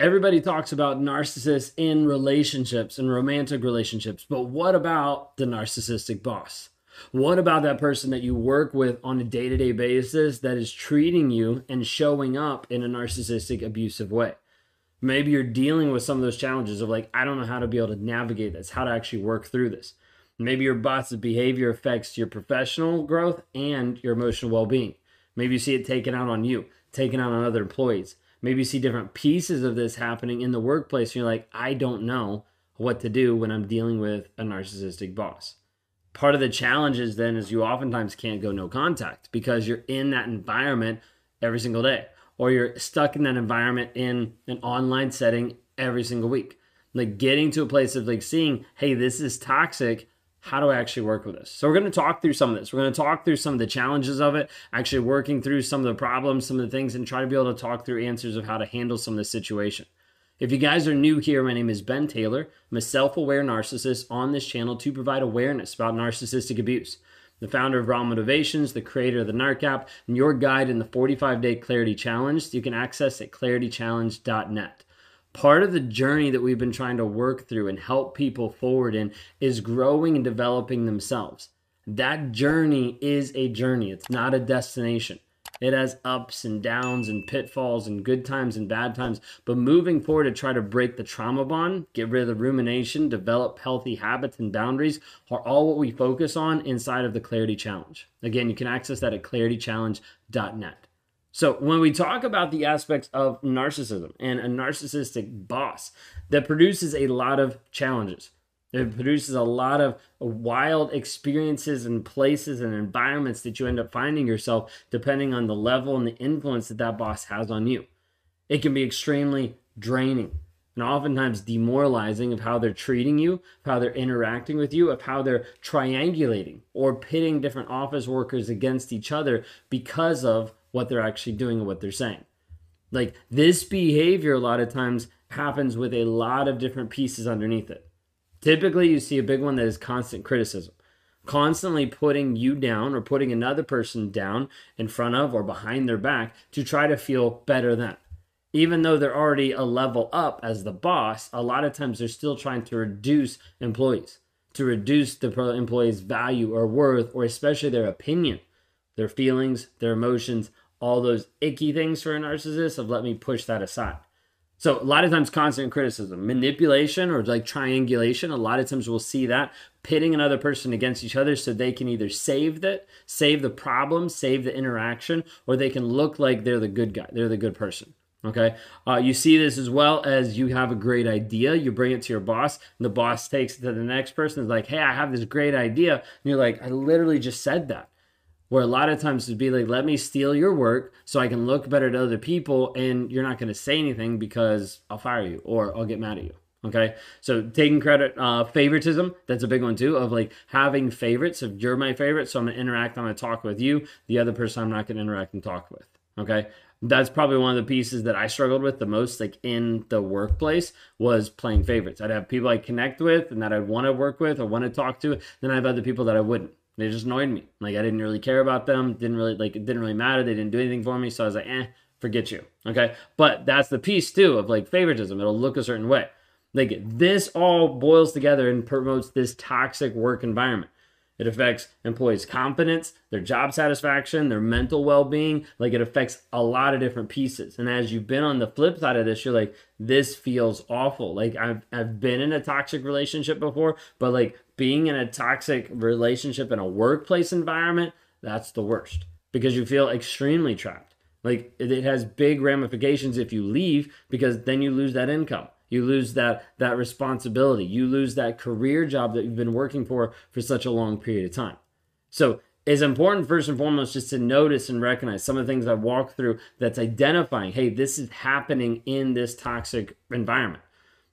Everybody talks about narcissists in relationships and romantic relationships, but what about the narcissistic boss? What about that person that you work with on a day to day basis that is treating you and showing up in a narcissistic, abusive way? Maybe you're dealing with some of those challenges of like, I don't know how to be able to navigate this, how to actually work through this. Maybe your boss's behavior affects your professional growth and your emotional well being. Maybe you see it taken out on you, taken out on other employees. Maybe you see different pieces of this happening in the workplace. And you're like, I don't know what to do when I'm dealing with a narcissistic boss. Part of the challenges then is you oftentimes can't go no contact because you're in that environment every single day or you're stuck in that environment in an online setting every single week. Like getting to a place of like seeing, hey, this is toxic. How do I actually work with this? So we're going to talk through some of this. We're going to talk through some of the challenges of it, actually working through some of the problems, some of the things, and try to be able to talk through answers of how to handle some of the situation. If you guys are new here, my name is Ben Taylor. I'm a self aware narcissist on this channel to provide awareness about narcissistic abuse the founder of Raw Motivations, the creator of the NARC app, and your guide in the 45 day Clarity Challenge. You can access at claritychallenge.net. Part of the journey that we've been trying to work through and help people forward in is growing and developing themselves. That journey is a journey, it's not a destination. It has ups and downs and pitfalls and good times and bad times. But moving forward to try to break the trauma bond, get rid of the rumination, develop healthy habits and boundaries are all what we focus on inside of the Clarity Challenge. Again, you can access that at claritychallenge.net. So, when we talk about the aspects of narcissism and a narcissistic boss that produces a lot of challenges, it produces a lot of wild experiences and places and environments that you end up finding yourself depending on the level and the influence that that boss has on you. It can be extremely draining and oftentimes demoralizing of how they're treating you, of how they're interacting with you, of how they're triangulating or pitting different office workers against each other because of what they're actually doing and what they're saying. Like this behavior, a lot of times happens with a lot of different pieces underneath it. Typically, you see a big one that is constant criticism, constantly putting you down or putting another person down in front of or behind their back to try to feel better than. Even though they're already a level up as the boss, a lot of times they're still trying to reduce employees, to reduce the employee's value or worth, or especially their opinion, their feelings, their emotions, all those icky things for a narcissist of let me push that aside. So a lot of times constant criticism, manipulation or like triangulation, a lot of times we'll see that pitting another person against each other so they can either save that, save the problem, save the interaction, or they can look like they're the good guy, they're the good person. Okay. Uh, you see this as well as you have a great idea. You bring it to your boss, and the boss takes it to the next person. Is like, hey, I have this great idea. And you're like, I literally just said that where a lot of times it'd be like, let me steal your work so I can look better to other people, and you're not going to say anything because I'll fire you or I'll get mad at you. Okay, so taking credit, uh, favoritism, that's a big one too, of like having favorites. If you're my favorite, so I'm gonna interact, I'm gonna talk with you. The other person I'm not gonna interact and talk with. Okay, that's probably one of the pieces that I struggled with the most, like in the workplace, was playing favorites. I'd have people I connect with and that I'd want to work with or want to talk to. Then I have other people that I wouldn't. They just annoyed me. Like I didn't really care about them. Didn't really like it didn't really matter. They didn't do anything for me. So I was like, eh, forget you. Okay. But that's the piece too of like favoritism. It'll look a certain way. Like this all boils together and promotes this toxic work environment. It affects employees' confidence, their job satisfaction, their mental well being. Like it affects a lot of different pieces. And as you've been on the flip side of this, you're like, this feels awful. Like I've, I've been in a toxic relationship before, but like being in a toxic relationship in a workplace environment, that's the worst because you feel extremely trapped. Like it has big ramifications if you leave because then you lose that income you lose that that responsibility. You lose that career job that you've been working for for such a long period of time. So it's important first and foremost just to notice and recognize some of the things i've walked through that's identifying hey this is happening in this toxic environment.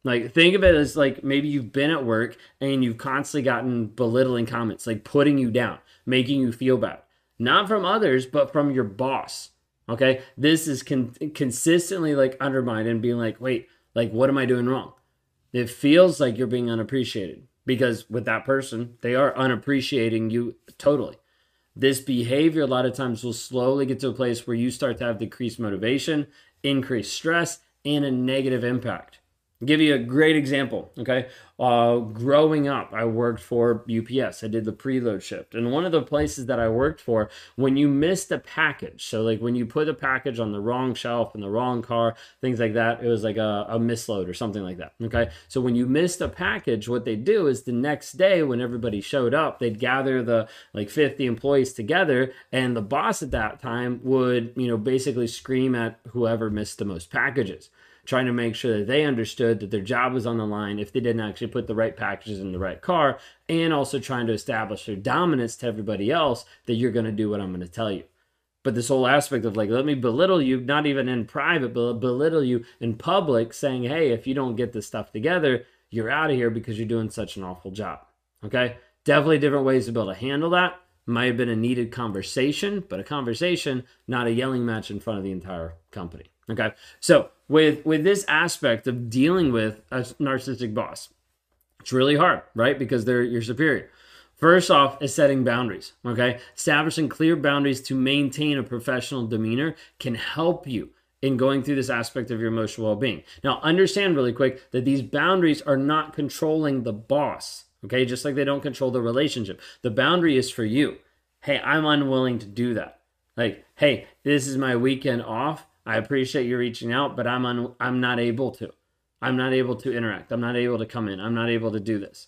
Like think of it as like maybe you've been at work and you've constantly gotten belittling comments like putting you down making you feel bad. Not from others but from your boss okay? This is con- consistently like undermined and being like wait like, what am I doing wrong? It feels like you're being unappreciated because with that person, they are unappreciating you totally. This behavior, a lot of times, will slowly get to a place where you start to have decreased motivation, increased stress, and a negative impact. I'll give you a great example. Okay. Uh, growing up, I worked for UPS. I did the preload shift. And one of the places that I worked for, when you missed a package, so like when you put a package on the wrong shelf in the wrong car, things like that, it was like a, a misload or something like that. Okay. So when you missed a package, what they do is the next day when everybody showed up, they'd gather the like 50 employees together and the boss at that time would, you know, basically scream at whoever missed the most packages trying to make sure that they understood that their job was on the line if they didn't actually put the right packages in the right car, and also trying to establish their dominance to everybody else that you're going to do what I'm going to tell you. But this whole aspect of like, let me belittle you, not even in private, but belittle you in public, saying, hey, if you don't get this stuff together, you're out of here because you're doing such an awful job. Okay? Definitely different ways to be able to handle that. Might have been a needed conversation, but a conversation, not a yelling match in front of the entire company. Okay. So with with this aspect of dealing with a narcissistic boss, it's really hard, right? Because they're your superior. First off is setting boundaries. Okay. Establishing clear boundaries to maintain a professional demeanor can help you in going through this aspect of your emotional well-being. Now, understand really quick that these boundaries are not controlling the boss. Okay, just like they don't control the relationship. The boundary is for you. Hey, I'm unwilling to do that. Like, hey, this is my weekend off. I appreciate you reaching out, but I'm un- I'm not able to. I'm not able to interact. I'm not able to come in. I'm not able to do this.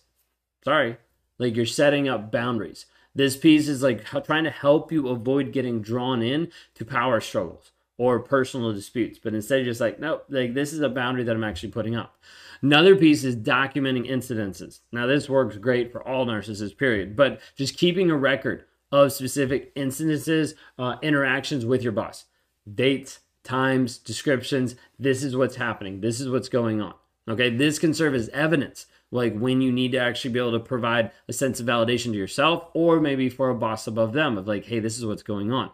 Sorry. Like you're setting up boundaries. This piece is like trying to help you avoid getting drawn in to power struggles or personal disputes, but instead you're just like, nope, like this is a boundary that I'm actually putting up. Another piece is documenting incidences. Now this works great for all narcissists, period, but just keeping a record of specific incidences, uh, interactions with your boss, dates, times, descriptions. This is what's happening. This is what's going on. Okay. This can serve as evidence, like when you need to actually be able to provide a sense of validation to yourself or maybe for a boss above them of like, hey, this is what's going on.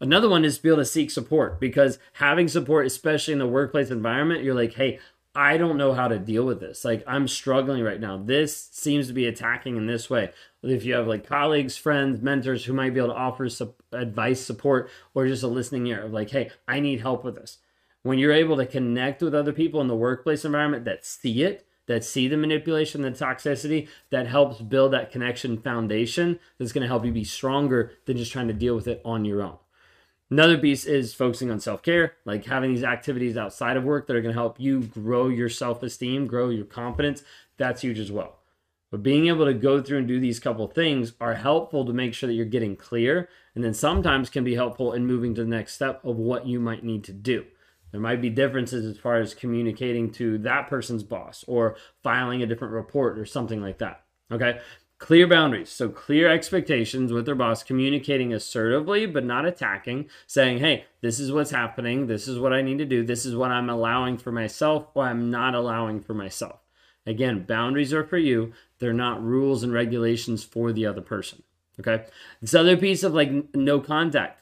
Another one is to be able to seek support because having support, especially in the workplace environment, you're like, hey, I don't know how to deal with this. Like, I'm struggling right now. This seems to be attacking in this way. If you have like colleagues, friends, mentors who might be able to offer su- advice, support, or just a listening ear of like, hey, I need help with this. When you're able to connect with other people in the workplace environment that see it, that see the manipulation, the toxicity, that helps build that connection foundation that's going to help you be stronger than just trying to deal with it on your own. Another piece is focusing on self care, like having these activities outside of work that are going to help you grow your self esteem, grow your confidence. That's huge as well. But being able to go through and do these couple things are helpful to make sure that you're getting clear, and then sometimes can be helpful in moving to the next step of what you might need to do. There might be differences as far as communicating to that person's boss or filing a different report or something like that. Okay. Clear boundaries. So, clear expectations with their boss, communicating assertively but not attacking, saying, hey, this is what's happening. This is what I need to do. This is what I'm allowing for myself or I'm not allowing for myself. Again, boundaries are for you, they're not rules and regulations for the other person. Okay. This other piece of like no contact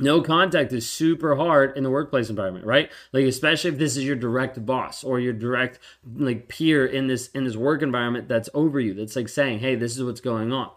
no contact is super hard in the workplace environment right? Like especially if this is your direct boss or your direct like peer in this in this work environment that's over you that's like saying hey this is what's going on.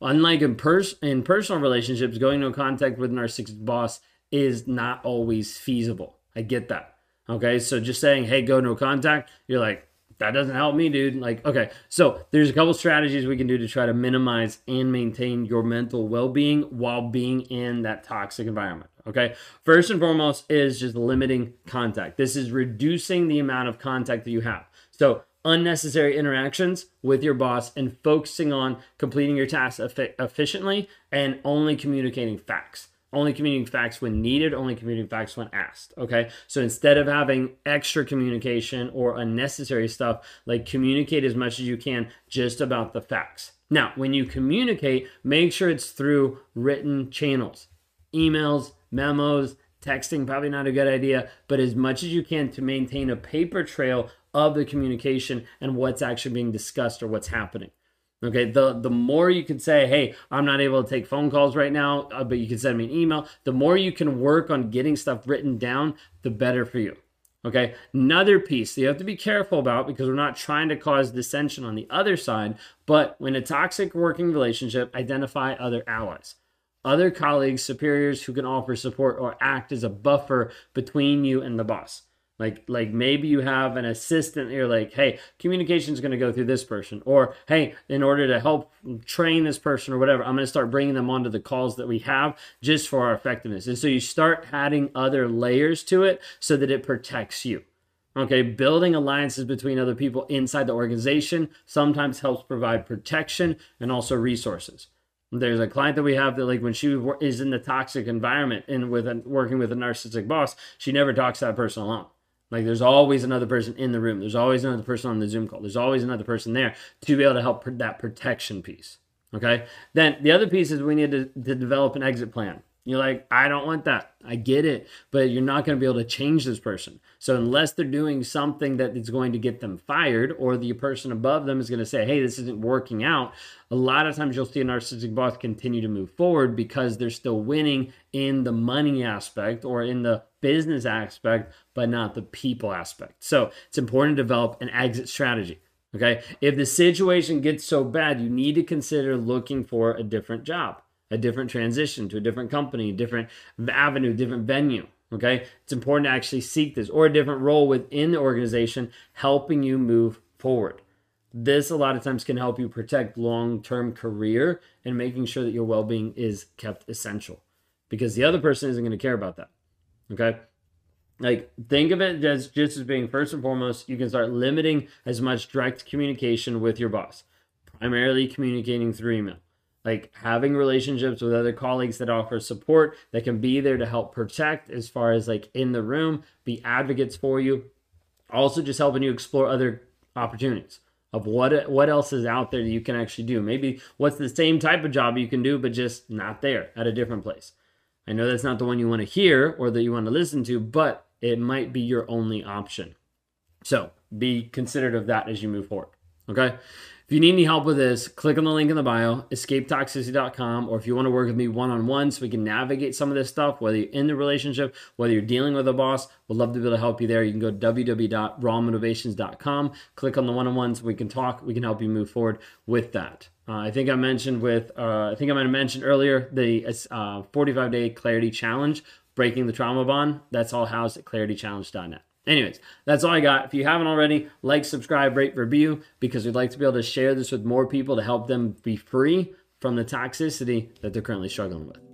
Unlike in pers- in personal relationships going no contact with an narcissistic boss is not always feasible. I get that okay? So just saying hey go no contact you're like that doesn't help me, dude. Like, okay, so there's a couple strategies we can do to try to minimize and maintain your mental well being while being in that toxic environment. Okay, first and foremost is just limiting contact. This is reducing the amount of contact that you have. So, unnecessary interactions with your boss and focusing on completing your tasks efficiently and only communicating facts only communicating facts when needed, only communicating facts when asked. Okay. So instead of having extra communication or unnecessary stuff, like communicate as much as you can just about the facts. Now, when you communicate, make sure it's through written channels, emails, memos, texting, probably not a good idea, but as much as you can to maintain a paper trail of the communication and what's actually being discussed or what's happening. Okay, the the more you can say, "Hey, I'm not able to take phone calls right now, uh, but you can send me an email." The more you can work on getting stuff written down, the better for you. Okay, another piece that you have to be careful about because we're not trying to cause dissension on the other side, but when a toxic working relationship, identify other allies, other colleagues, superiors who can offer support or act as a buffer between you and the boss. Like, like maybe you have an assistant. You're like, hey, communication is going to go through this person, or hey, in order to help train this person or whatever, I'm going to start bringing them onto the calls that we have just for our effectiveness. And so you start adding other layers to it so that it protects you. Okay, building alliances between other people inside the organization sometimes helps provide protection and also resources. There's a client that we have that, like, when she is in the toxic environment and with a, working with a narcissistic boss, she never talks to that person alone. Like there's always another person in the room. There's always another person on the Zoom call. There's always another person there to be able to help that protection piece. Okay. Then the other piece is we need to, to develop an exit plan. You're like, I don't want that. I get it, but you're not going to be able to change this person. So unless they're doing something that is going to get them fired, or the person above them is going to say, "Hey, this isn't working out," a lot of times you'll see a narcissistic boss continue to move forward because they're still winning in the money aspect or in the business aspect, but not the people aspect. So it's important to develop an exit strategy. Okay, if the situation gets so bad, you need to consider looking for a different job a different transition to a different company, different avenue, different venue. Okay. It's important to actually seek this or a different role within the organization helping you move forward. This a lot of times can help you protect long-term career and making sure that your well-being is kept essential because the other person isn't going to care about that. Okay? Like think of it as just as being first and foremost, you can start limiting as much direct communication with your boss, primarily communicating through email like having relationships with other colleagues that offer support that can be there to help protect as far as like in the room be advocates for you. Also just helping you explore other opportunities of what what else is out there that you can actually do. Maybe what's the same type of job you can do but just not there at a different place. I know that's not the one you want to hear or that you want to listen to but it might be your only option. So be considerate of that as you move forward okay if you need any help with this, click on the link in the bio, escapetoxicity.com, or if you want to work with me one on one so we can navigate some of this stuff, whether you're in the relationship, whether you're dealing with a boss, we'd love to be able to help you there. You can go to www.rawmotivations.com, click on the one on ones, we can talk, we can help you move forward with that. Uh, I think I mentioned with, uh, I think I might have mentioned earlier the uh, 45 day clarity challenge, breaking the trauma bond. That's all housed at claritychallenge.net. Anyways, that's all I got. If you haven't already, like, subscribe, rate, review, because we'd like to be able to share this with more people to help them be free from the toxicity that they're currently struggling with.